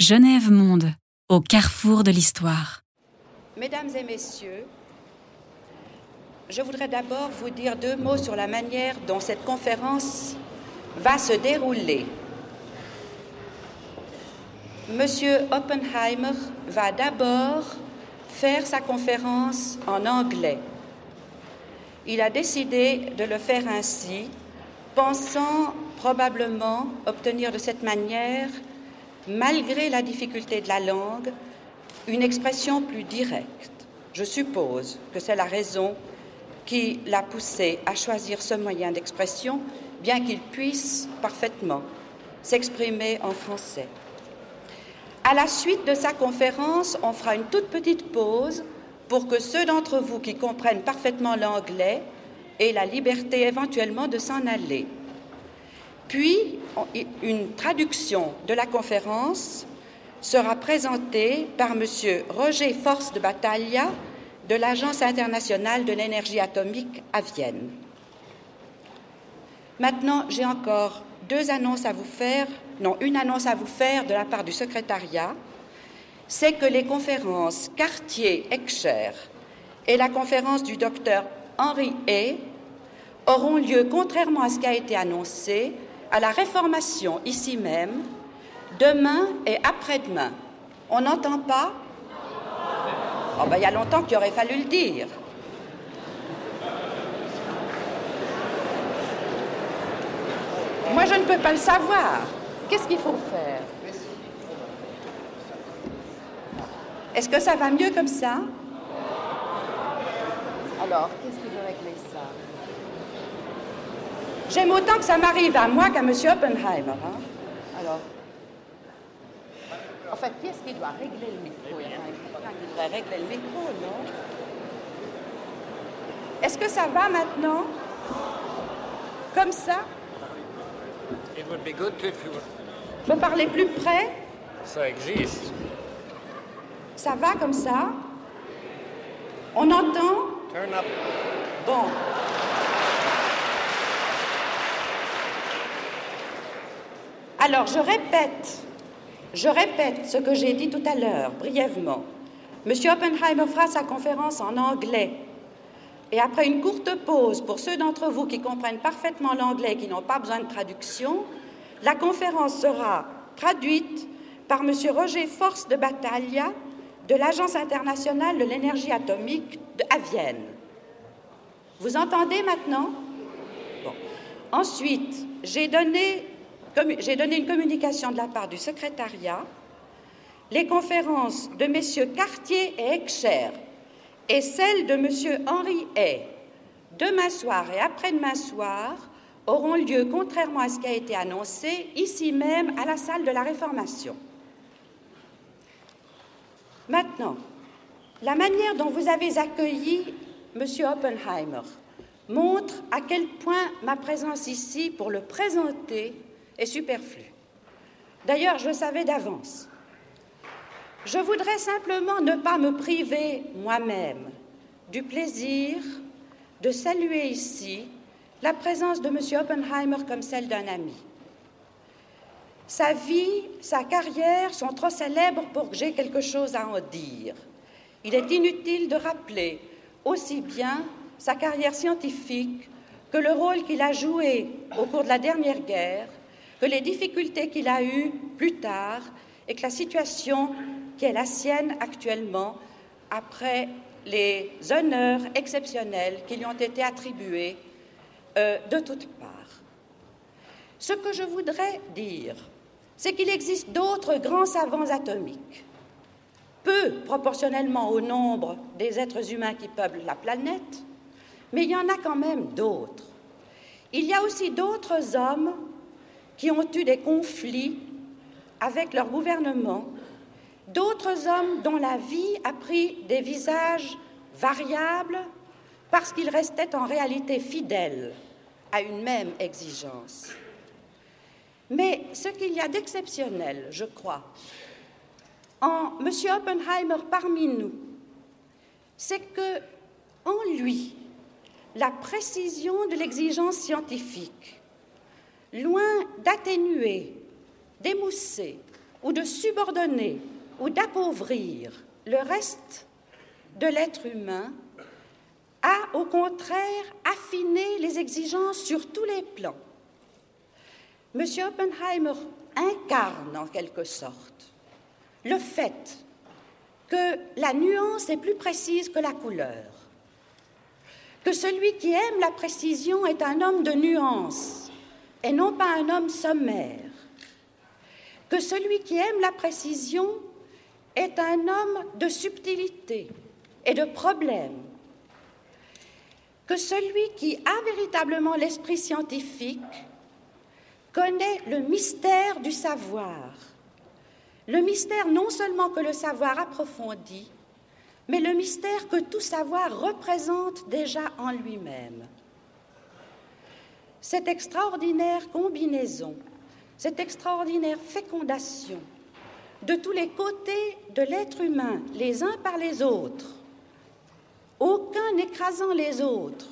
Genève Monde, au carrefour de l'histoire. Mesdames et messieurs, je voudrais d'abord vous dire deux mots sur la manière dont cette conférence va se dérouler. Monsieur Oppenheimer va d'abord faire sa conférence en anglais. Il a décidé de le faire ainsi, pensant probablement obtenir de cette manière malgré la difficulté de la langue, une expression plus directe. Je suppose que c'est la raison qui l'a poussé à choisir ce moyen d'expression, bien qu'il puisse parfaitement s'exprimer en français. À la suite de sa conférence, on fera une toute petite pause pour que ceux d'entre vous qui comprennent parfaitement l'anglais aient la liberté éventuellement de s'en aller. Puis, une traduction de la conférence sera présentée par M. Roger Force de Battaglia de l'Agence internationale de l'énergie atomique à Vienne. Maintenant, j'ai encore deux annonces à vous faire, non, une annonce à vous faire de la part du secrétariat. C'est que les conférences Cartier-Excher et la conférence du docteur Henri Hay auront lieu, contrairement à ce qui a été annoncé, à la Réformation ici même, demain et après-demain. On n'entend pas? Oh ben, Il y a longtemps qu'il aurait fallu le dire. Moi, je ne peux pas le savoir. Qu'est-ce qu'il faut faire? Est-ce que ça va mieux comme ça? Alors, qu'est-ce qui veut régler ça? J'aime autant que ça m'arrive à moi qu'à M. Oppenheimer. Hein. Alors, en fait, qui est-ce qui doit régler le micro? Il y a quelqu'un qui devrait régler le micro, non? Est-ce que ça va maintenant? Comme ça? It would be good if you... Je peux parler plus près? Ça existe. Ça va comme ça? On entend? Turn up. Bon. Alors, je répète, je répète ce que j'ai dit tout à l'heure, brièvement. Monsieur Oppenheimer fera sa conférence en anglais. Et après une courte pause, pour ceux d'entre vous qui comprennent parfaitement l'anglais et qui n'ont pas besoin de traduction, la conférence sera traduite par Monsieur Roger Force de Battaglia de l'Agence internationale de l'énergie atomique à Vienne. Vous entendez maintenant? Ensuite, j'ai donné j'ai donné une communication de la part du secrétariat. Les conférences de messieurs Cartier et Excher et celles de monsieur Henri Hay, demain soir et après-demain soir, auront lieu, contrairement à ce qui a été annoncé, ici même à la salle de la Réformation. Maintenant, la manière dont vous avez accueilli M. Oppenheimer montre à quel point ma présence ici pour le présenter est superflu. D'ailleurs, je savais d'avance. Je voudrais simplement ne pas me priver moi-même du plaisir de saluer ici la présence de M. Oppenheimer comme celle d'un ami. Sa vie, sa carrière sont trop célèbres pour que j'ai quelque chose à en dire. Il est inutile de rappeler aussi bien sa carrière scientifique que le rôle qu'il a joué au cours de la dernière guerre que les difficultés qu'il a eues plus tard et que la situation qui est la sienne actuellement après les honneurs exceptionnels qui lui ont été attribués euh, de toutes parts. Ce que je voudrais dire, c'est qu'il existe d'autres grands savants atomiques, peu proportionnellement au nombre des êtres humains qui peuplent la planète, mais il y en a quand même d'autres. Il y a aussi d'autres hommes qui ont eu des conflits avec leur gouvernement, d'autres hommes dont la vie a pris des visages variables parce qu'ils restaient en réalité fidèles à une même exigence. Mais ce qu'il y a d'exceptionnel, je crois, en M. Oppenheimer parmi nous, c'est que en lui, la précision de l'exigence scientifique, loin d'atténuer, d'émousser ou de subordonner ou d'appauvrir le reste de l'être humain a au contraire affiné les exigences sur tous les plans. M. Oppenheimer incarne en quelque sorte le fait que la nuance est plus précise que la couleur, que celui qui aime la précision est un homme de nuance et non pas un homme sommaire, que celui qui aime la précision est un homme de subtilité et de problème, que celui qui a véritablement l'esprit scientifique connaît le mystère du savoir. Le mystère non seulement que le savoir approfondit, mais le mystère que tout savoir représente déjà en lui-même. Cette extraordinaire combinaison, cette extraordinaire fécondation de tous les côtés de l'être humain, les uns par les autres, aucun n'écrasant les autres,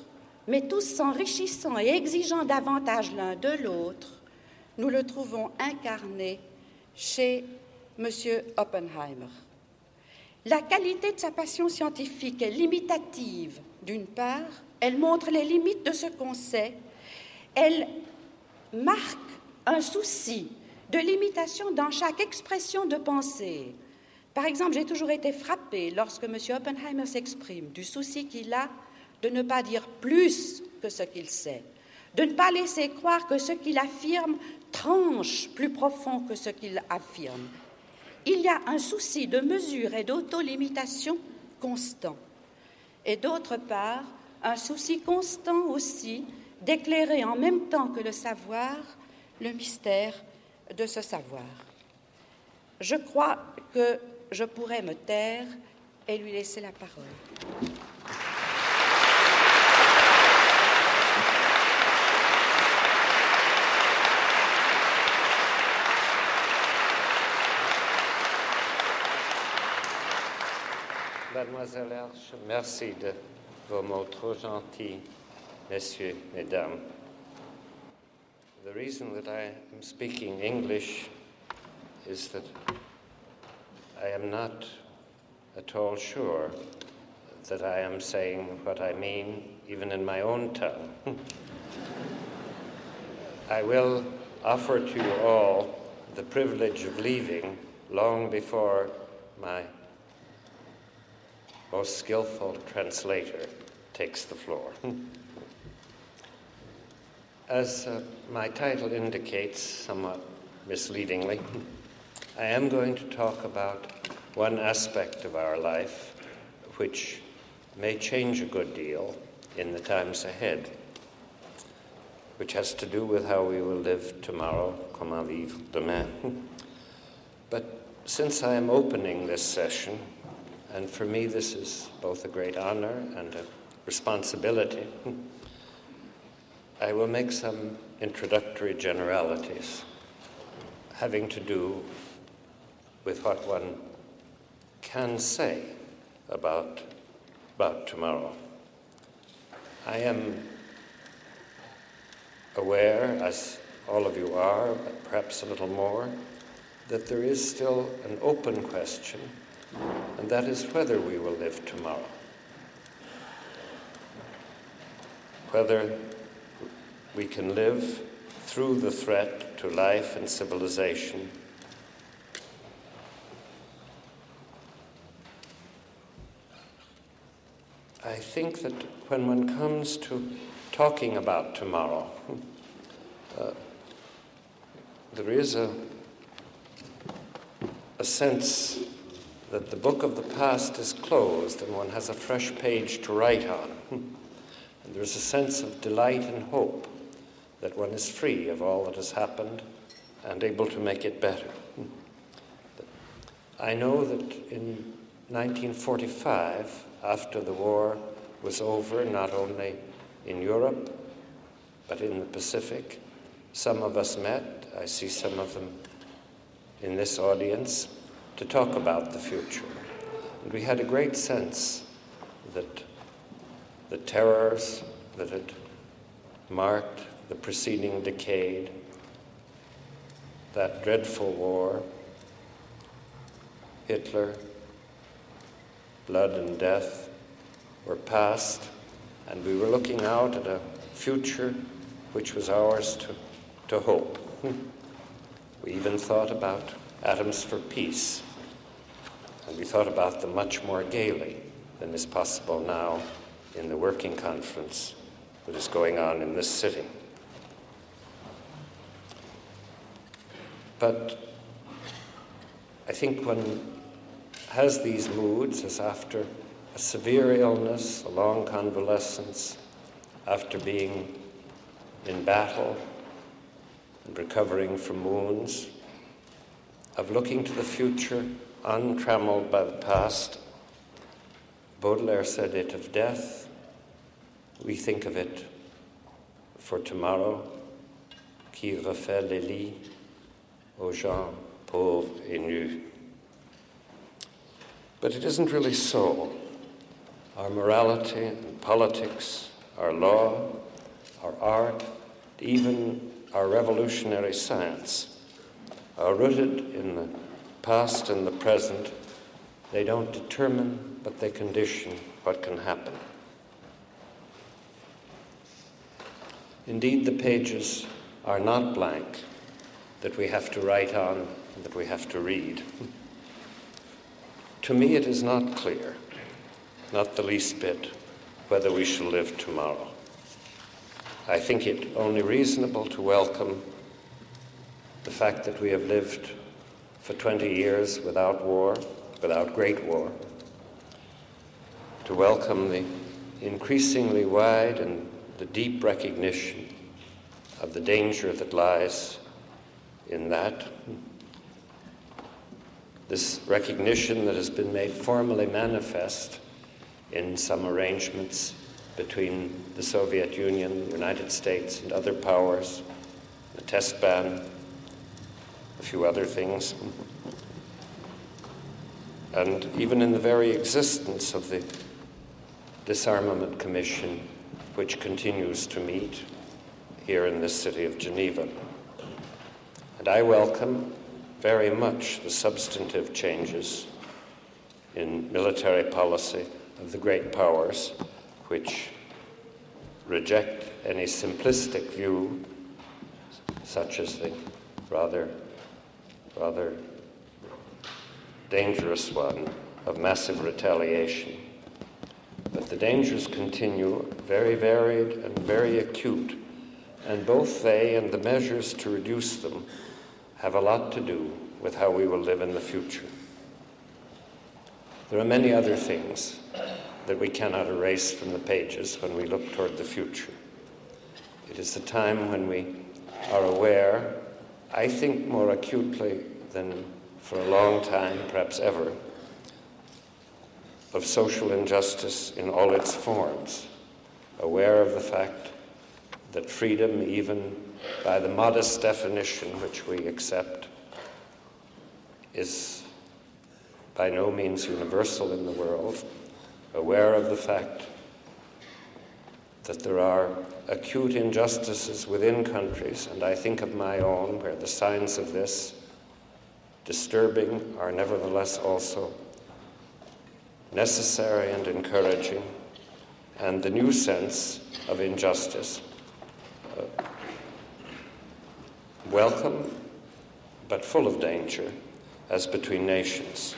mais tous s'enrichissant et exigeant davantage l'un de l'autre, nous le trouvons incarné chez M. Oppenheimer. La qualité de sa passion scientifique est limitative, d'une part, elle montre les limites de ce qu'on sait, elle marque un souci de limitation dans chaque expression de pensée. Par exemple, j'ai toujours été frappée lorsque M. Oppenheimer s'exprime du souci qu'il a de ne pas dire plus que ce qu'il sait, de ne pas laisser croire que ce qu'il affirme tranche plus profond que ce qu'il affirme. Il y a un souci de mesure et d'autolimitation constant. Et d'autre part, un souci constant aussi d'éclairer en même temps que le savoir le mystère de ce savoir. Je crois que je pourrais me taire et lui laisser la parole. Mademoiselle merci de vos mots trop gentils, messieurs, mesdames. The reason that I am speaking English is that I am not at all sure that I am saying what I mean, even in my own tongue. I will offer to you all the privilege of leaving long before my most skillful translator takes the floor. As uh, my title indicates, somewhat misleadingly, I am going to talk about one aspect of our life which may change a good deal in the times ahead, which has to do with how we will live tomorrow, comment vivre demain. But since I am opening this session, and for me this is both a great honor and a responsibility, I will make some introductory generalities having to do with what one can say about, about tomorrow. I am aware, as all of you are, but perhaps a little more, that there is still an open question, and that is whether we will live tomorrow. Whether we can live through the threat to life and civilization. I think that when one comes to talking about tomorrow, uh, there is a, a sense that the book of the past is closed and one has a fresh page to write on. And there's a sense of delight and hope that one is free of all that has happened and able to make it better. I know that in 1945, after the war was over, not only in Europe, but in the Pacific, some of us met, I see some of them in this audience, to talk about the future. And we had a great sense that the terrors that had marked the preceding decade, that dreadful war, Hitler, blood and death were past, and we were looking out at a future which was ours to, to hope. We even thought about atoms for peace, and we thought about them much more gaily than is possible now in the working conference that is going on in this city. But I think one has these moods as after a severe illness, a long convalescence, after being in battle and recovering from wounds, of looking to the future untrammeled by the past. Baudelaire said it of death. We think of it for tomorrow, qui refait les lits aux gens pauvres et nus. But it isn't really so. Our morality and politics, our law, our art, even our revolutionary science are rooted in the past and the present. They don't determine, but they condition what can happen. Indeed, the pages are not blank that we have to write on and that we have to read. to me, it is not clear, not the least bit, whether we shall live tomorrow. I think it only reasonable to welcome the fact that we have lived for 20 years without war, without great war, to welcome the increasingly wide and the deep recognition of the danger that lies in that. This recognition that has been made formally manifest in some arrangements between the Soviet Union, the United States, and other powers, the test ban, a few other things. And even in the very existence of the Disarmament Commission, which continues to meet here in this city of Geneva. I welcome very much the substantive changes in military policy of the great powers which reject any simplistic view, such as the rather, rather dangerous one of massive retaliation. But the dangers continue, very varied and very acute, and both they and the measures to reduce them have a lot to do with how we will live in the future. There are many other things that we cannot erase from the pages when we look toward the future. It is the time when we are aware, I think more acutely than for a long time, perhaps ever, of social injustice in all its forms, aware of the fact that freedom, even by the modest definition which we accept, is by no means universal in the world aware of the fact that there are acute injustices within countries, and I think of my own, where the signs of this, disturbing, are nevertheless also necessary and encouraging, and the new sense of injustice. Uh, welcome, but full of danger, as between nations.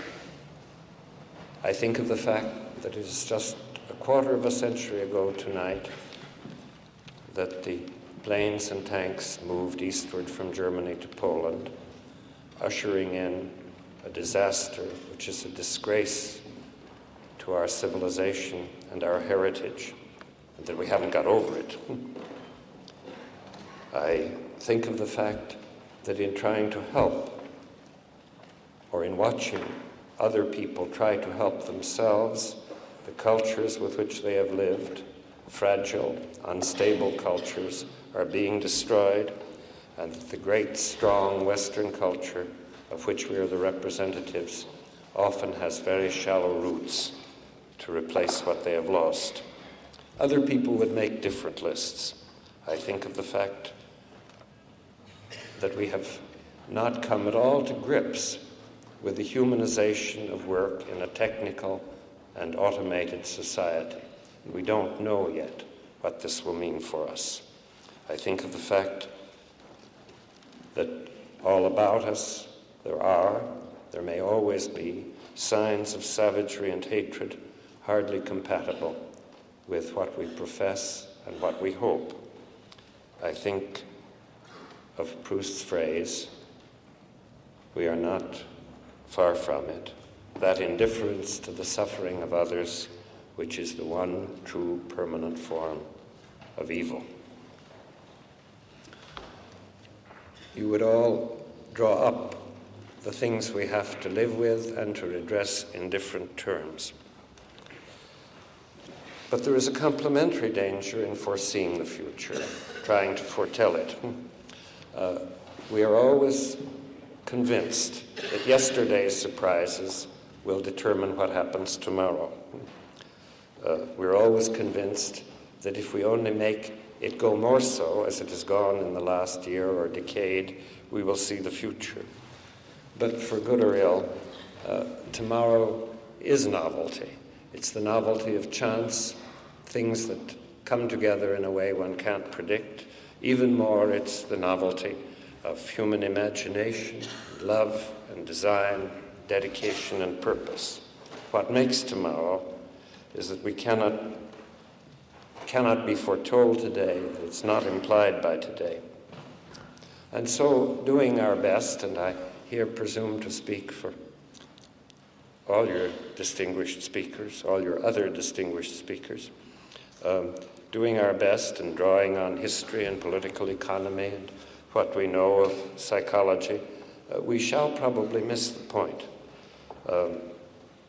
I think of the fact that it is just a quarter of a century ago tonight that the planes and tanks moved eastward from Germany to Poland, ushering in a disaster which is a disgrace to our civilization and our heritage, and that we haven't got over it. I think of the fact that in trying to help, or in watching other people try to help themselves, the cultures with which they have lived, fragile, unstable cultures, are being destroyed, and that the great, strong Western culture of which we are the representatives often has very shallow roots to replace what they have lost. Other people would make different lists. I think of the fact that we have not come at all to grips with the humanization of work in a technical and automated society. We don't know yet what this will mean for us. I think of the fact that all about us there are, there may always be, signs of savagery and hatred hardly compatible with what we profess and what we hope. I think of Proust's phrase, we are not far from it, that indifference to the suffering of others, which is the one true permanent form of evil. You would all draw up the things we have to live with and to redress in different terms. But there is a complementary danger in foreseeing the future, trying to foretell it. Uh, we are always convinced that yesterday's surprises will determine what happens tomorrow. Uh, we're always convinced that if we only make it go more so, as it has gone in the last year or decade, we will see the future. But for good or ill, uh, tomorrow is novelty. It's the novelty of chance, things that come together in a way one can't predict. Even more, it's the novelty of human imagination, love and design, dedication and purpose. What makes tomorrow is that we cannot, cannot be foretold today, that it's not implied by today. And so, doing our best, and I here presume to speak for all your distinguished speakers, all your other distinguished speakers, um, doing our best and drawing on history and political economy and what we know of psychology, uh, we shall probably miss the point. Um,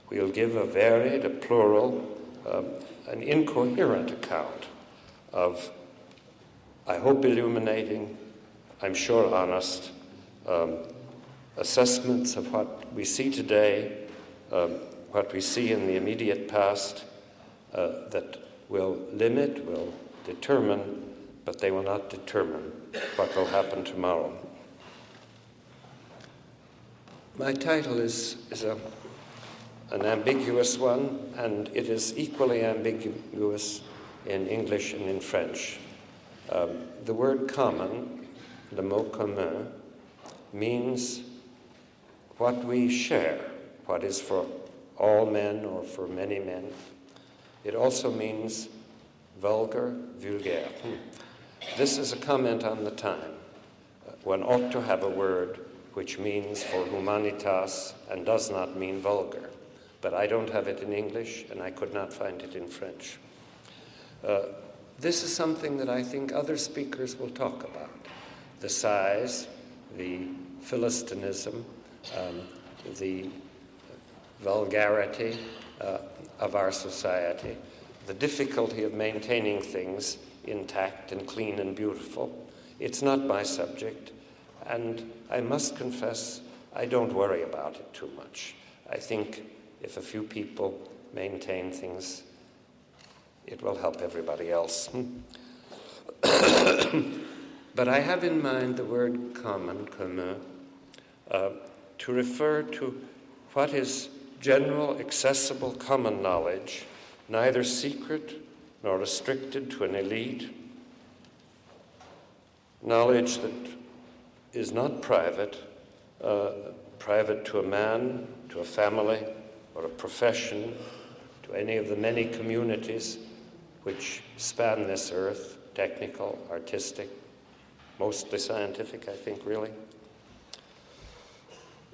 we'll give a varied, a plural, um, an incoherent account of, I hope, illuminating, I'm sure honest, um, assessments of what we see today, um, what we see in the immediate past, uh, that will limit, will determine, but they will not determine what will happen tomorrow. My title is, is a, an ambiguous one, and it is equally ambiguous in English and in French. Um, the word common, le mot commun, means what we share, what is for all men or for many men. It also means vulgar, vulgaire. This is a comment on the time. One ought to have a word which means for humanitas and does not mean vulgar. But I don't have it in English and I could not find it in French. Uh, this is something that I think other speakers will talk about the size, the Philistinism, um, the vulgarity uh, of our society, the difficulty of maintaining things intact and clean and beautiful. It's not my subject, and I must confess I don't worry about it too much. I think if a few people maintain things, it will help everybody else. but I have in mind the word common, commun, uh, to refer to what is general, accessible, common knowledge, neither secret nor restricted to an elite, knowledge that is not private, uh, private to a man, to a family, or a profession, to any of the many communities which span this earth technical, artistic, mostly scientific, I think, really.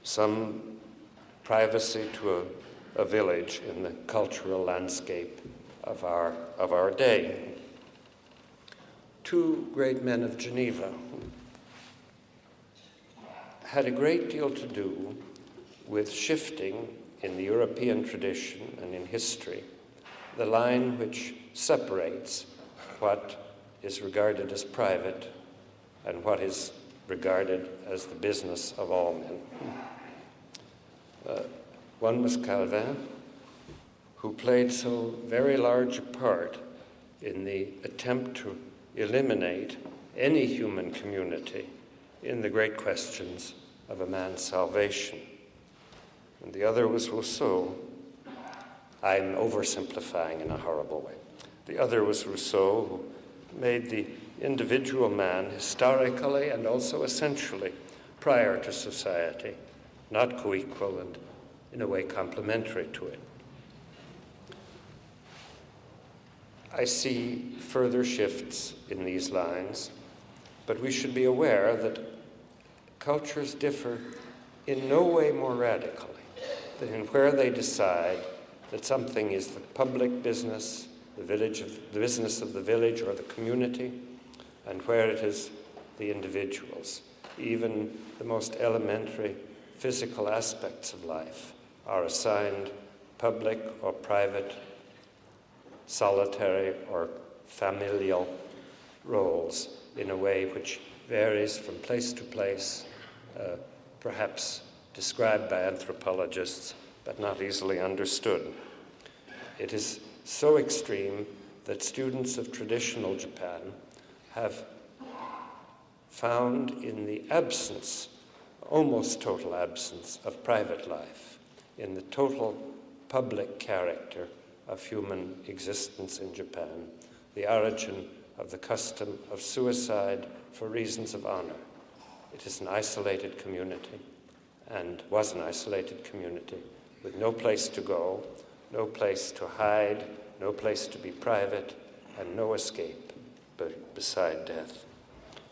Some privacy to a, a village in the cultural landscape of our, of our day. Two great men of Geneva had a great deal to do with shifting in the European tradition and in history the line which separates what is regarded as private and what is regarded as the business of all men. Uh, one was Calvin, who played so very large a part in the attempt to eliminate any human community in the great questions of a man's salvation. and the other was Rousseau. I'm oversimplifying in a horrible way. The other was Rousseau, who made the individual man historically and also essentially prior to society, not co equal and in a way complementary to it. I see further shifts in these lines, but we should be aware that cultures differ in no way more radically than where they decide that something is the public business, the village of the business of the village or the community, and where it is the individuals. Even the most elementary physical aspects of life are assigned public or private, solitary or familial roles in a way which varies from place to place, uh, perhaps described by anthropologists, but not easily understood. It is so extreme that students of traditional Japan have found in the absence, almost total absence, of private life, in the total public character of human existence in Japan, the origin of the custom of suicide for reasons of honor. It is an isolated community and was an isolated community with no place to go, no place to hide, no place to be private, and no escape but beside death.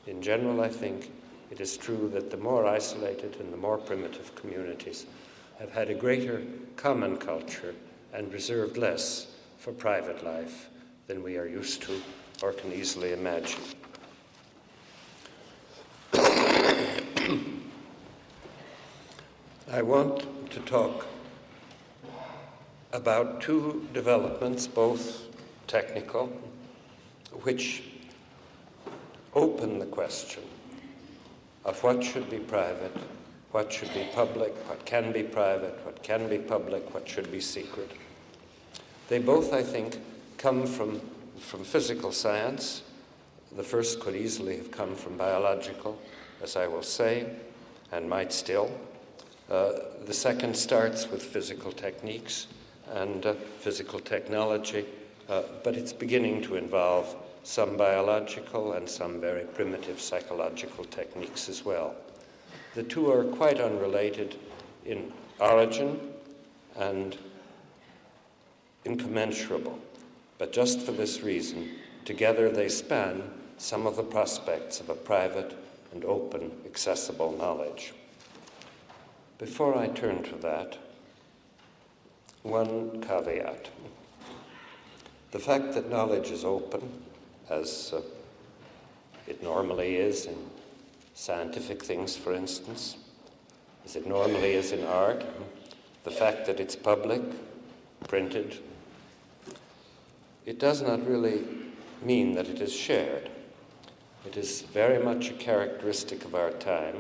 In general, I think it is true that the more isolated and the more primitive communities have had a greater common culture and reserved less for private life than we are used to or can easily imagine. I want to talk about two developments, both technical, which open the question of what should be private, what should be public, what can be private, what can be public, what should be secret. They both, I think, come from, from physical science. The first could easily have come from biological, as I will say, and might still. Uh, the second starts with physical techniques and uh, physical technology, uh, but it's beginning to involve some biological and some very primitive psychological techniques as well. The two are quite unrelated in origin and incommensurable, but just for this reason, together they span some of the prospects of a private and open, accessible knowledge. Before I turn to that, one caveat. The fact that knowledge is open, as uh, it normally is in scientific things, for instance, as it normally is in art, the fact that it's public, printed, it does not really mean that it is shared. It is very much a characteristic of our time,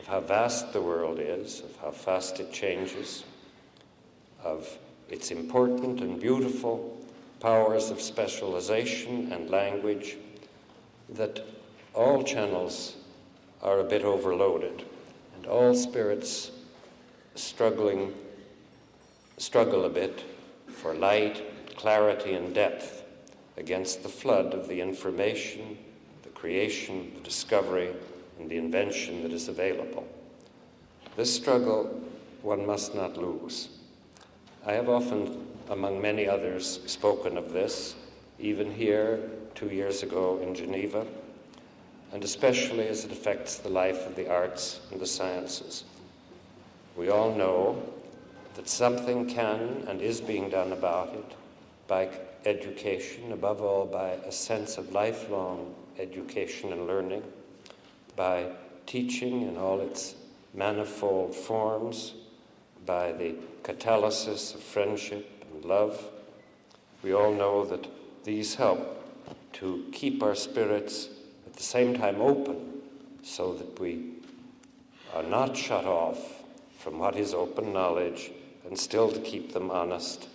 of how vast the world is, of how fast it changes of its important and beautiful powers of specialization and language, that all channels are a bit overloaded and all spirits struggling struggle a bit for light, clarity, and depth against the flood of the information, the creation, the discovery, and the invention that is available. This struggle one must not lose. I have often, among many others, spoken of this, even here two years ago in Geneva, and especially as it affects the life of the arts and the sciences. We all know that something can and is being done about it by education, above all by a sense of lifelong education and learning, by teaching in all its manifold forms, by the catalysis of friendship and love. We all know that these help to keep our spirits at the same time open so that we are not shut off from what is open knowledge and still to keep them honest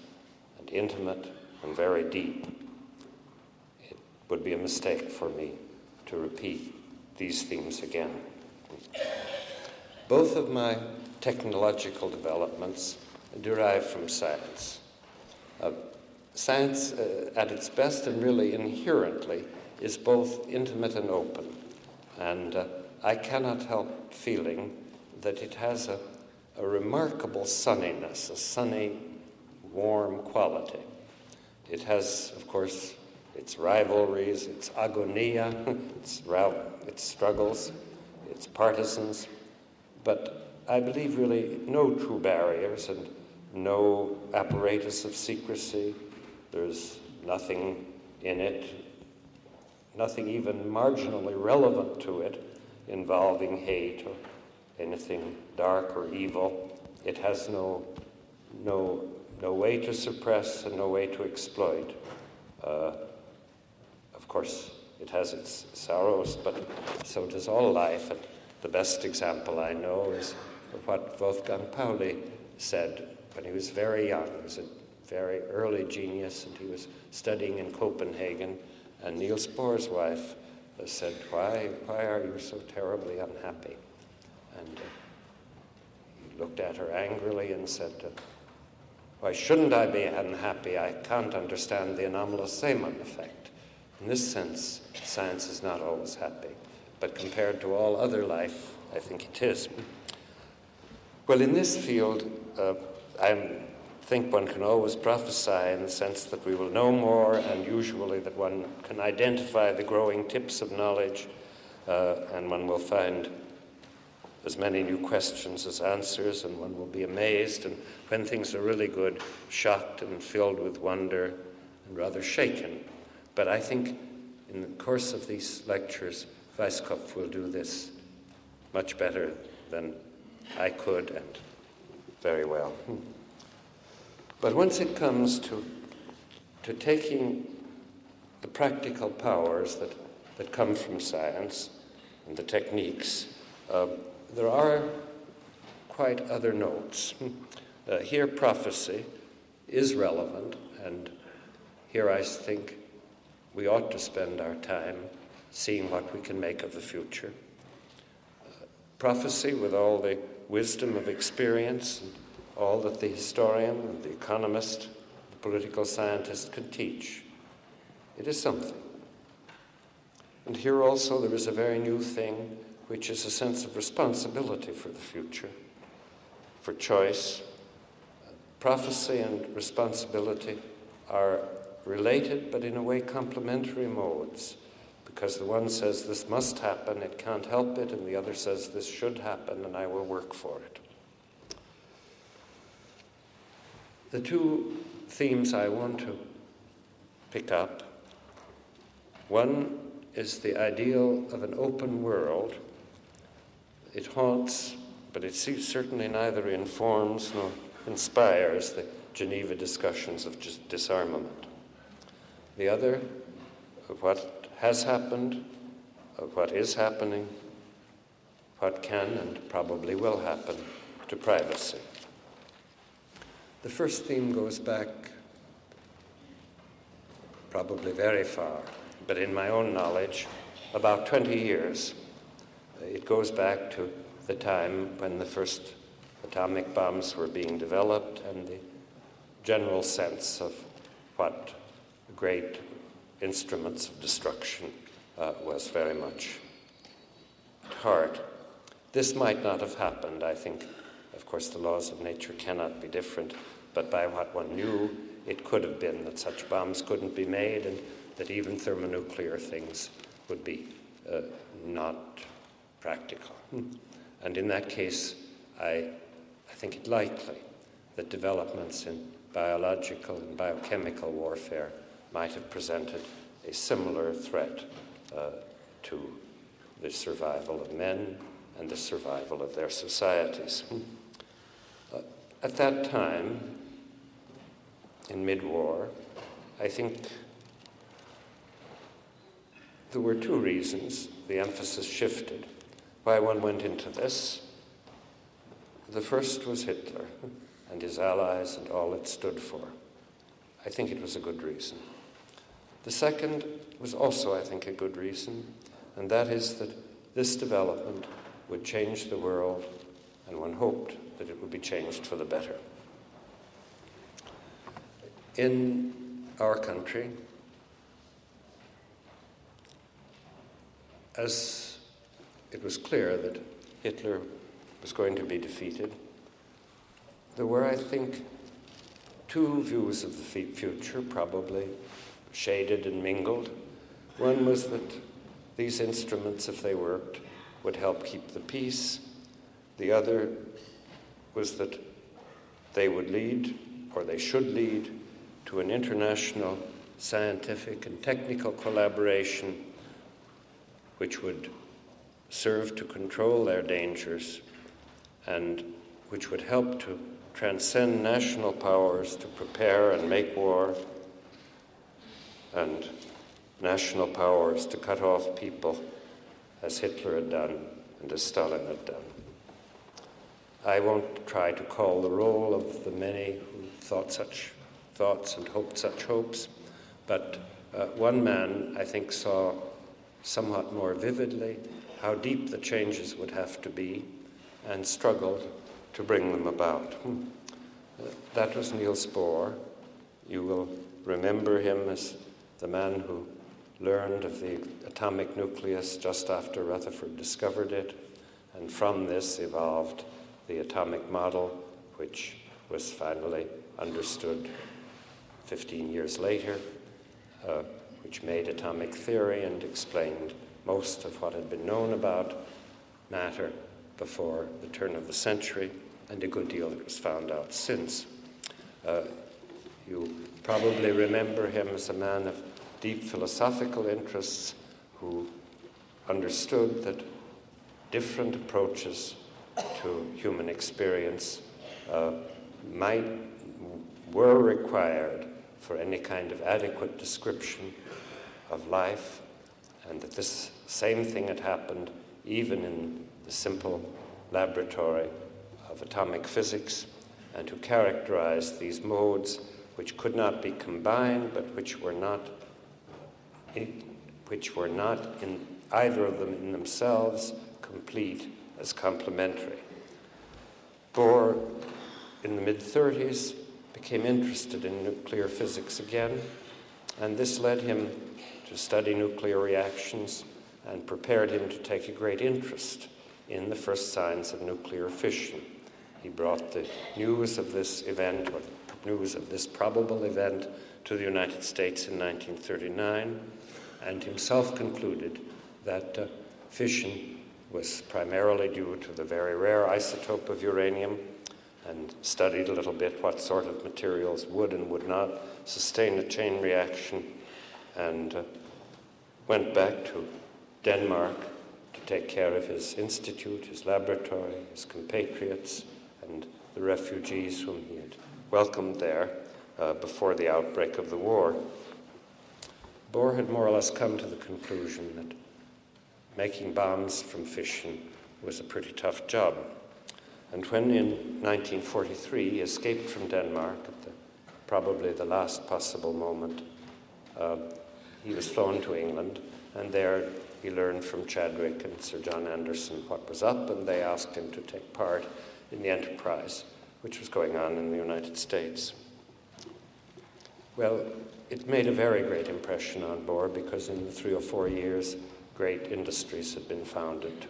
and intimate and very deep. It would be a mistake for me to repeat these themes again. Both of my technological developments derive from science. Uh, science, uh, at its best and really inherently, is both intimate and open. And uh, I cannot help feeling that it has a, a remarkable sunniness, a sunny, warm quality. It has, of course, its rivalries, its agonia, its, its struggles, its partisans, but I believe really no true barriers and no apparatus of secrecy. There's nothing in it, nothing even marginally relevant to it involving hate or anything dark or evil. It has no, no, no way to suppress and no way to exploit. Uh, of course, it has its sorrows, but so does all life. And the best example I know is what Wolfgang Pauli said when he was very young. He was a very early genius, and he was studying in Copenhagen. And Niels Bohr's wife said, Why, why are you so terribly unhappy? And uh, he looked at her angrily and said, uh, Why shouldn't I be unhappy? I can't understand the anomalous Zeeman effect. In this sense, science is not always happy, but compared to all other life, I think it is. Well, in this field, uh, I think one can always prophesy in the sense that we will know more, and usually that one can identify the growing tips of knowledge, uh, and one will find as many new questions as answers, and one will be amazed, and when things are really good, shocked and filled with wonder and rather shaken. But I think in the course of these lectures, Weisskopf will do this much better than I could and very well. But once it comes to, to taking the practical powers that, that come from science and the techniques, uh, there are quite other notes. Uh, here, prophecy is relevant, and here I think we ought to spend our time seeing what we can make of the future. Uh, prophecy, with all the wisdom of experience all that the historian the economist, the political scientist can teach. It is something. And here also there is a very new thing, which is a sense of responsibility for the future, for choice. Prophecy and responsibility are related, but in a way complementary modes because the one says this must happen, it can't help it, and the other says this should happen, and I will work for it. The two themes I want to pick up one is the ideal of an open world. It haunts, but it certainly neither informs nor inspires the Geneva discussions of disarmament. The other, of what has happened, of what is happening, what can and probably will happen to privacy. The first theme goes back probably very far, but in my own knowledge, about 20 years. It goes back to the time when the first atomic bombs were being developed and the general sense of what great instruments of destruction uh, was very much at heart. This might not have happened. I think, of course, the laws of nature cannot be different, but by what one knew, it could have been that such bombs couldn't be made and that even thermonuclear things would be uh, not practical. And in that case, I, I think it likely that developments in biological and biochemical warfare might have presented a similar threat uh, to the survival of men and the survival of their societies. Uh, at that time, in mid war, I think there were two reasons the emphasis shifted why one went into this. The first was Hitler and his allies and all it stood for. I think it was a good reason. The second was also, I think, a good reason, and that is that this development would change the world, and one hoped that it would be changed for the better. In our country, as it was clear that Hitler was going to be defeated, there were, I think, two views of the future, probably shaded and mingled. One was that these instruments, if they worked, would help keep the peace. The other was that they would lead, or they should lead, to an international scientific and technical collaboration which would serve to control their dangers and which would help to transcend national powers to prepare and make war and national powers to cut off people as Hitler had done and as Stalin had done. I won't try to call the roll of the many who thought such thoughts and hoped such hopes, but uh, one man, I think, saw somewhat more vividly how deep the changes would have to be and struggled to bring them about. Hmm. Uh, that was Niels Bohr. You will remember him as the man who learned of the atomic nucleus just after Rutherford discovered it, and from this evolved the atomic model, which was finally understood 15 years later, uh, which made atomic theory and explained most of what had been known about matter before the turn of the century, and a good deal that was found out since. Uh, you probably remember him as a man of deep philosophical interests who understood that different approaches to human experience uh, might were required for any kind of adequate description of life, and that this same thing had happened even in the simple laboratory of atomic physics, and who characterized these modes which could not be combined, but which were not, in, which were not in either of them in themselves complete as complementary. Bohr, in the mid 30s, became interested in nuclear physics again, and this led him to study nuclear reactions and prepared him to take a great interest in the first signs of nuclear fission. He brought the news of this event, or news of this probable event, to the United States in 1939, and himself concluded that uh, fission was primarily due to the very rare isotope of uranium, and studied a little bit what sort of materials would and would not sustain a chain reaction, and uh, went back to Denmark to take care of his institute, his laboratory, his compatriots, and the refugees whom he had welcomed there uh, before the outbreak of the war. Bohr had more or less come to the conclusion that making bombs from fission was a pretty tough job. And when in 1943 he escaped from Denmark at the, probably the last possible moment, uh, he was flown to England, and there he learned from Chadwick and Sir John Anderson what was up, and they asked him to take part in the enterprise which was going on in the United States. Well, it made a very great impression on Bohr because in the three or four years, great industries had been founded to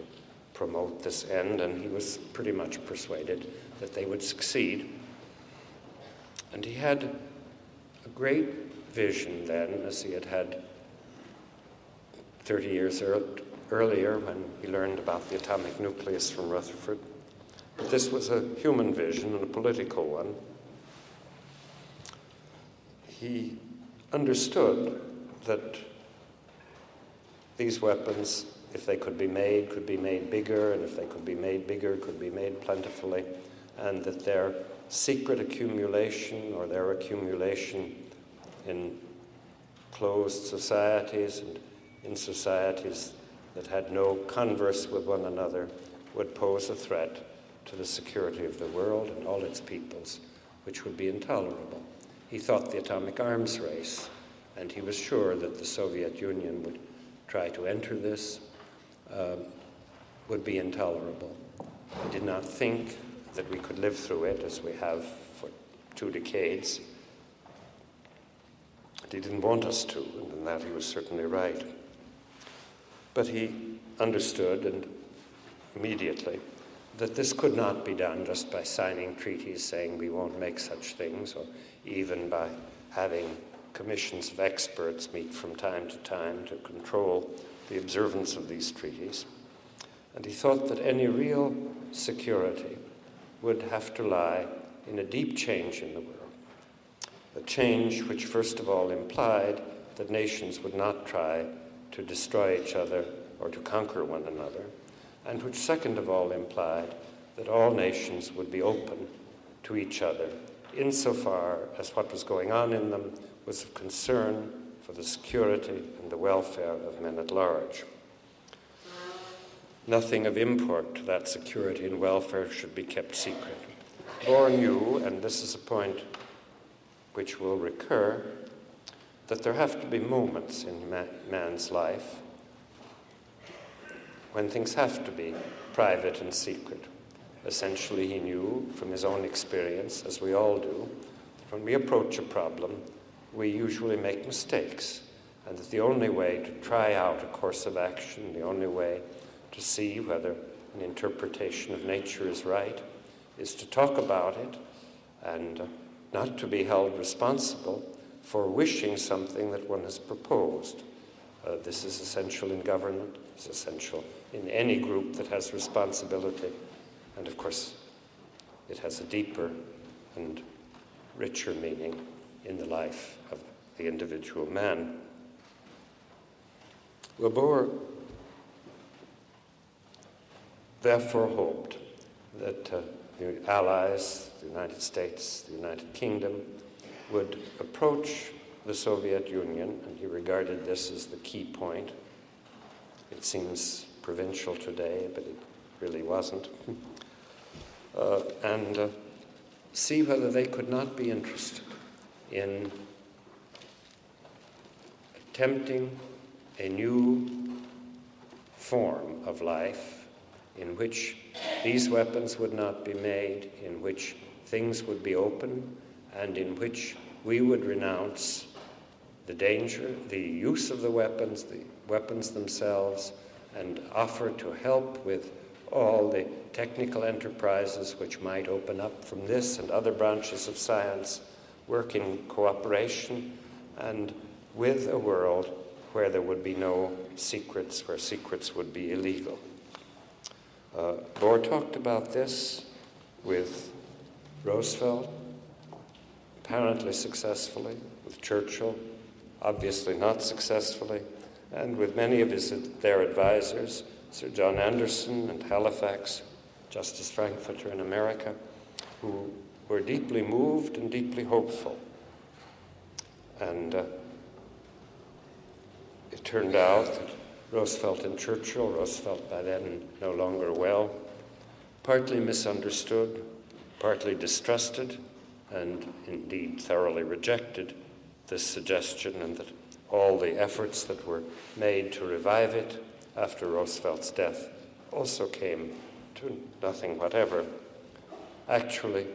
promote this end, and he was pretty much persuaded that they would succeed. And he had a great vision then, as he had had 30 years earlier when he learned about the atomic nucleus from Rutherford. But this was a human vision and a political one. He understood that these weapons, if they could be made, could be made bigger, and if they could be made bigger, could be made plentifully, and that their secret accumulation or their accumulation in closed societies and in societies that had no converse with one another would pose a threat to the security of the world and all its peoples, which would be intolerable. He thought the atomic arms race, and he was sure that the Soviet Union would try to enter this, um, would be intolerable. He did not think that we could live through it as we have for two decades. he didn't want us to, and in that he was certainly right. But he understood and immediately that this could not be done just by signing treaties saying we won't make such things, or even by having commissions of experts meet from time to time to control the observance of these treaties. And he thought that any real security would have to lie in a deep change in the world. A change which, first of all, implied that nations would not try to destroy each other or to conquer one another, and which, second of all, implied that all nations would be open to each other insofar as what was going on in them was of concern for the security and the welfare of men at large. Nothing of import to that security and welfare should be kept secret. Bohr knew, and this is a point which will recur, that there have to be moments in man's life when things have to be private and secret. Essentially, he knew from his own experience, as we all do, when we approach a problem, we usually make mistakes, and that the only way to try out a course of action, the only way to see whether an interpretation of nature is right, is to talk about it and not to be held responsible for wishing something that one has proposed. Uh, this is essential in government, it's essential in any group that has responsibility, and of course, it has a deeper and richer meaning in the life the individual man. Bohr therefore hoped that uh, the Allies, the United States, the United Kingdom, would approach the Soviet Union, and he regarded this as the key point. It seems provincial today, but it really wasn't. Uh, and uh, see whether they could not be interested in attempting a new form of life in which these weapons would not be made, in which things would be open, and in which we would renounce the danger, the use of the weapons, the weapons themselves, and offer to help with all the technical enterprises which might open up from this and other branches of science, work in cooperation and with a world where there would be no secrets, where secrets would be illegal. Uh, Bohr talked about this with Roosevelt, apparently successfully, with Churchill, obviously not successfully, and with many of his, their advisors, Sir John Anderson and Halifax, Justice Frankfurter in America, who were deeply moved and deeply hopeful. And uh, it turned out that Roosevelt and Churchill, Roosevelt by then no longer well, partly misunderstood, partly distrusted, and indeed thoroughly rejected this suggestion, and that all the efforts that were made to revive it after Roosevelt's death also came to nothing whatever. Actually,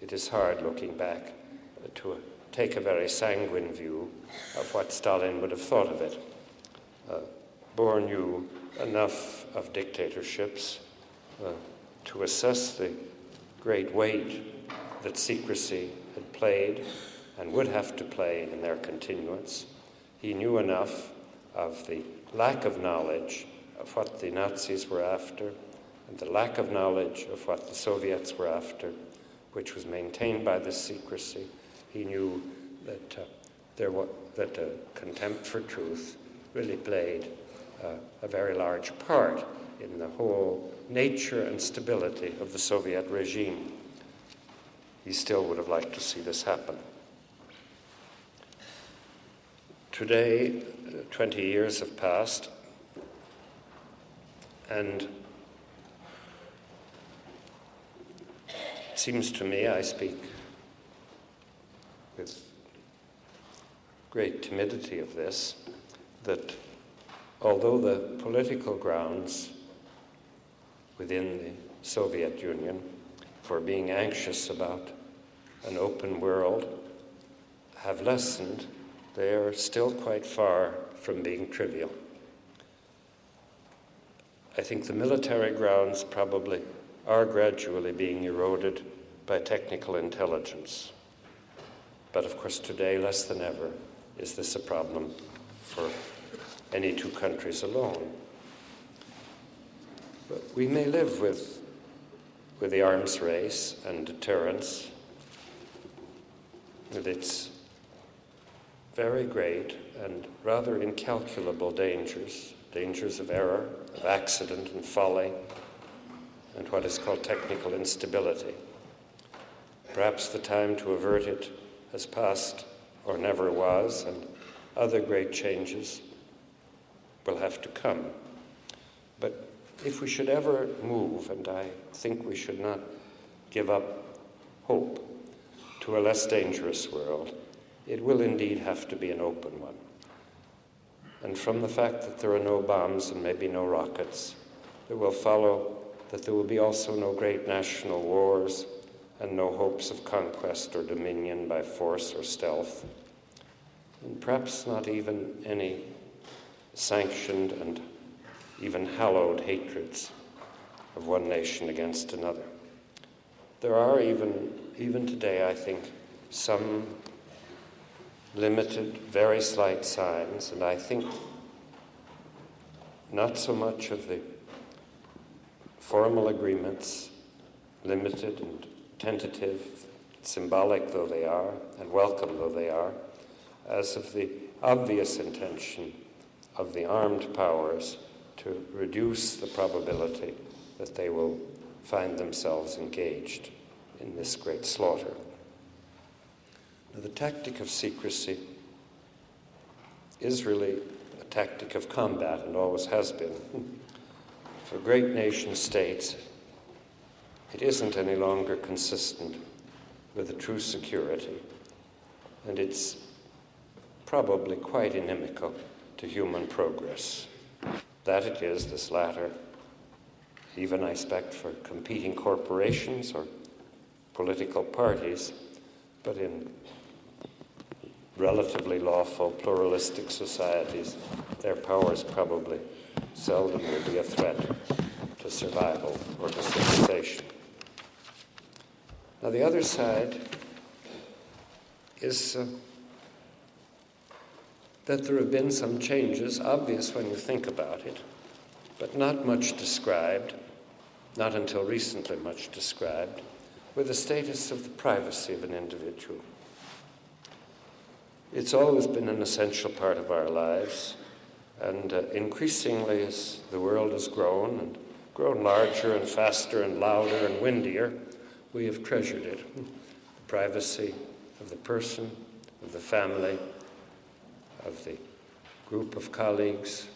it is hard looking back to take a very sanguine view of what Stalin would have thought of it. Uh, Bohr knew enough of dictatorships uh, to assess the great weight that secrecy had played and would have to play in their continuance. He knew enough of the lack of knowledge of what the Nazis were after and the lack of knowledge of what the Soviets were after, which was maintained by this secrecy. He knew that, uh, there was, that uh, contempt for truth really played uh, a very large part in the whole nature and stability of the Soviet regime. He still would have liked to see this happen. Today, uh, 20 years have passed, and it seems to me, I speak with great timidity of this, that although the political grounds within the Soviet Union for being anxious about an open world have lessened, they are still quite far from being trivial. I think the military grounds probably are gradually being eroded by technical intelligence. But of course, today, less than ever, is this a problem for any two countries alone. But we may live with, with the arms race and deterrence, with its very great and rather incalculable dangers dangers of error, of accident and folly, and what is called technical instability. Perhaps the time to avert it has passed or never was, and other great changes will have to come. But if we should ever move, and I think we should not give up hope to a less dangerous world, it will indeed have to be an open one. And from the fact that there are no bombs and maybe no rockets, it will follow that there will be also no great national wars and no hopes of conquest or dominion by force or stealth, and perhaps not even any sanctioned and even hallowed hatreds of one nation against another. There are even, even today, I think, some limited, very slight signs, and I think not so much of the formal agreements, limited and tentative, symbolic though they are, and welcome though they are, as of the obvious intention of the armed powers to reduce the probability that they will find themselves engaged in this great slaughter. Now, the tactic of secrecy is really a tactic of combat and always has been. For great nation states, it isn't any longer consistent with a true security, and it's probably quite inimical to human progress. That it is, this latter, even I expect for competing corporations or political parties, but in relatively lawful, pluralistic societies, their powers probably seldom will be a threat to survival or to civilization. Now, the other side is uh, that there have been some changes, obvious when you think about it, but not much described, not until recently much described, with the status of the privacy of an individual. It's always been an essential part of our lives, and uh, increasingly, as the world has grown and grown larger and faster and louder and windier, we have treasured it. The privacy of the person, of the family, of the group of colleagues,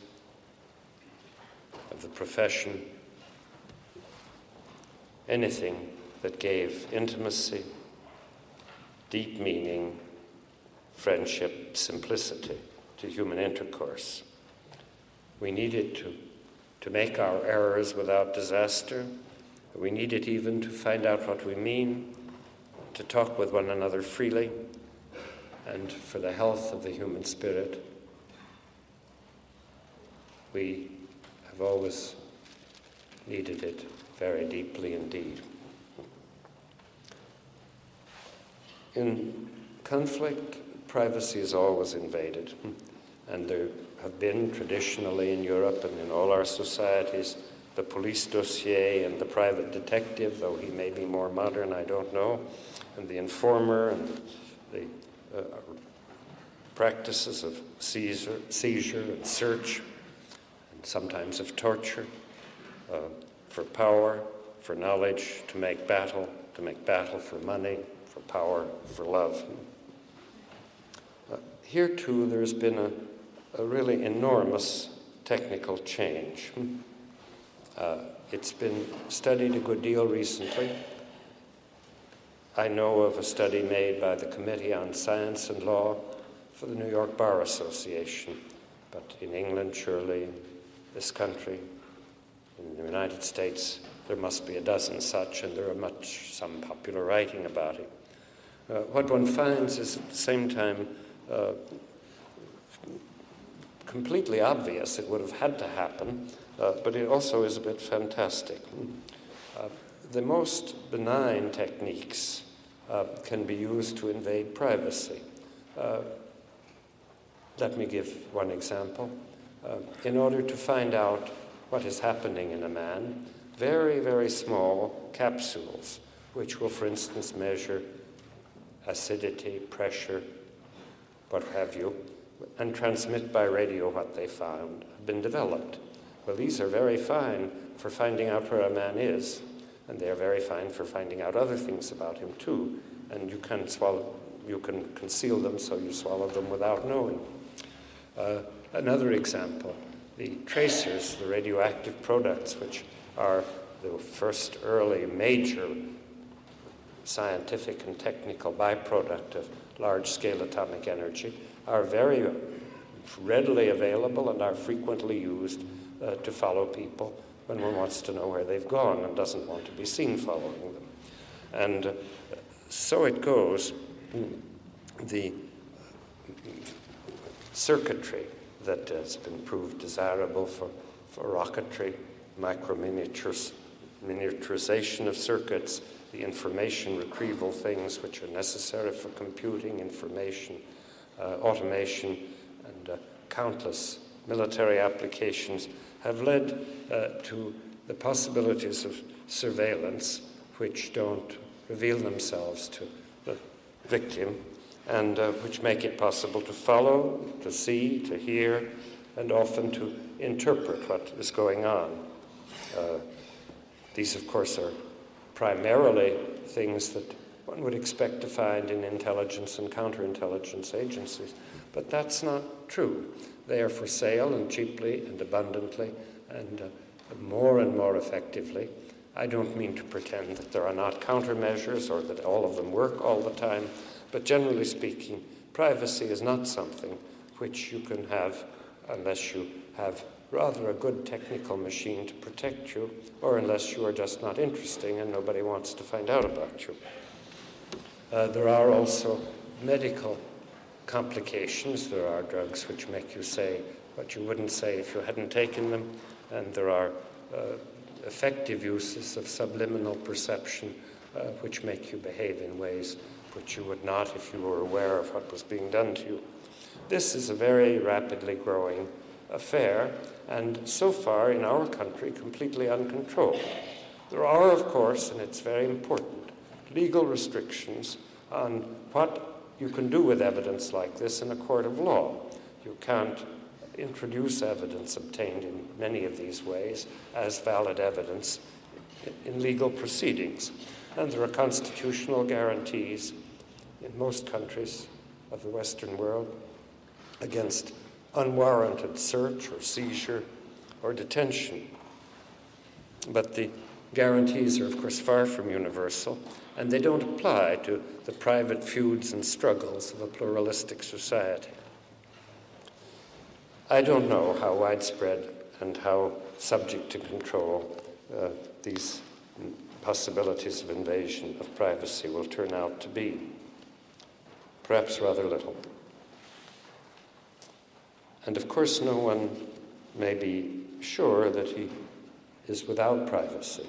of the profession, anything that gave intimacy, deep meaning, friendship, simplicity to human intercourse. We needed to, to make our errors without disaster. We needed even to find out what we mean, to talk with one another freely, and for the health of the human spirit. We have always needed it very deeply indeed. In conflict, privacy is always invaded. And there have been traditionally in Europe and in all our societies the police dossier and the private detective, though he may be more modern, I don't know, and the informer and the uh, practices of seizure, seizure and search, and sometimes of torture, uh, for power, for knowledge, to make battle, to make battle for money, for power, for love here too there's been a, a really enormous technical change. Uh, it's been studied a good deal recently. I know of a study made by the Committee on Science and Law for the New York Bar Association, but in England, surely, this country, in the United States, there must be a dozen such, and there are much some popular writing about it. Uh, what one finds is at the same time uh, completely obvious. It would have had to happen, uh, but it also is a bit fantastic. Uh, the most benign techniques uh, can be used to invade privacy. Uh, let me give one example. Uh, in order to find out what is happening in a man, very, very small capsules, which will, for instance, measure acidity, pressure, what have you, and transmit by radio what they found, have been developed. Well, these are very fine for finding out where a man is, and they are very fine for finding out other things about him too. And you can swallow, you can conceal them so you swallow them without knowing. Uh, another example: the tracers, the radioactive products, which are the first early major scientific and technical byproduct of large scale atomic energy, are very readily available and are frequently used uh, to follow people when one wants to know where they've gone and doesn't want to be seen following them. And uh, so it goes. The circuitry that has been proved desirable for, for rocketry, microminiaturization miniaturization of circuits, the information retrieval things which are necessary for computing, information, uh, automation, and uh, countless military applications have led uh, to the possibilities of surveillance which don't reveal themselves to the victim and uh, which make it possible to follow, to see, to hear, and often to interpret what is going on. Uh, these, of course, are primarily things that one would expect to find in intelligence and counterintelligence agencies, but that's not true. They are for sale and cheaply and abundantly and uh, more and more effectively. I don't mean to pretend that there are not countermeasures or that all of them work all the time, but generally speaking, privacy is not something which you can have unless you have rather a good technical machine to protect you, or unless you are just not interesting and nobody wants to find out about you. Uh, there are also medical complications. There are drugs which make you say what you wouldn't say if you hadn't taken them, and there are uh, effective uses of subliminal perception uh, which make you behave in ways which you would not if you were aware of what was being done to you. This is a very rapidly growing affair, and so far in our country, completely uncontrolled. There are, of course, and it's very important, legal restrictions on what you can do with evidence like this in a court of law. You can't introduce evidence obtained in many of these ways as valid evidence in legal proceedings. And there are constitutional guarantees in most countries of the Western world against unwarranted search or seizure or detention. But the guarantees are, of course, far from universal, and they don't apply to the private feuds and struggles of a pluralistic society. I don't know how widespread and how subject to control uh, these possibilities of invasion of privacy will turn out to be. Perhaps rather little. And of course, no one may be sure that he is without privacy.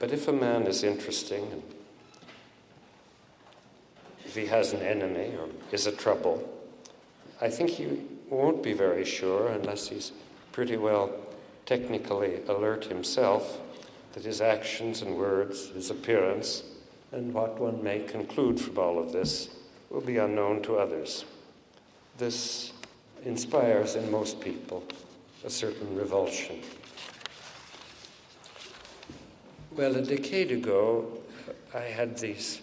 But if a man is interesting, if he has an enemy or is a trouble, I think he won't be very sure unless he's pretty well technically alert himself that his actions and words, his appearance, and what one may conclude from all of this will be unknown to others. This inspires in most people a certain revulsion. Well, a decade ago, I had these,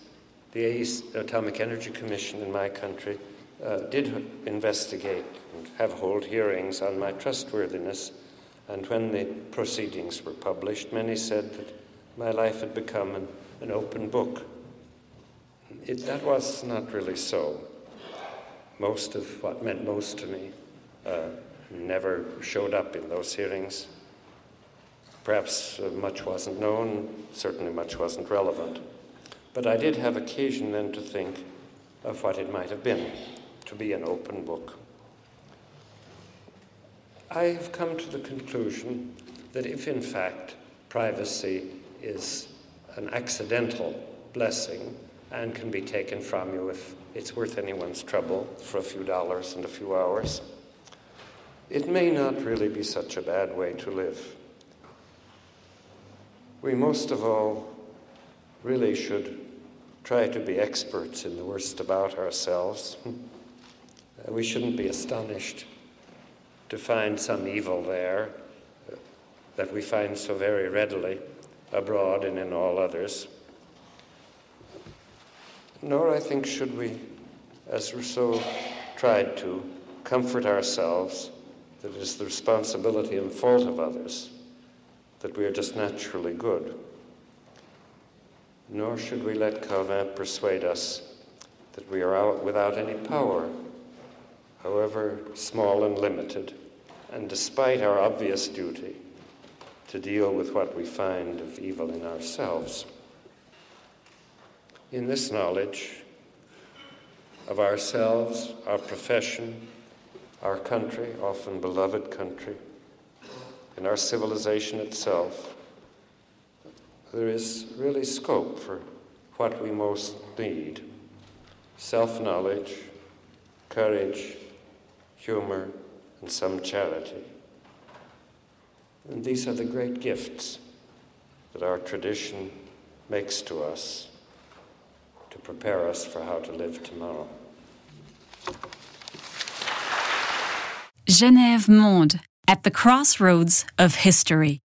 the Atomic Energy Commission in my country uh, did investigate and have hold hearings on my trustworthiness. And when the proceedings were published, many said that my life had become an, an open book. It, that was not really so most of what meant most to me uh, never showed up in those hearings. Perhaps uh, much wasn't known, certainly much wasn't relevant. But I did have occasion then to think of what it might have been to be an open book. I have come to the conclusion that if in fact privacy is an accidental blessing and can be taken from you if it's worth anyone's trouble for a few dollars and a few hours, it may not really be such a bad way to live. We most of all really should try to be experts in the worst about ourselves. we shouldn't be astonished to find some evil there that we find so very readily abroad and in all others. Nor, I think, should we, as Rousseau tried to, comfort ourselves that it is the responsibility and fault of others that we are just naturally good. Nor should we let Calvin persuade us that we are out without any power, however small and limited, and despite our obvious duty to deal with what we find of evil in ourselves. In this knowledge of ourselves, our profession, our country, often beloved country, in our civilization itself, there is really scope for what we most need self knowledge, courage, humor, and some charity. And these are the great gifts that our tradition makes to us to prepare us for how to live tomorrow. Genève Monde, at the crossroads of history.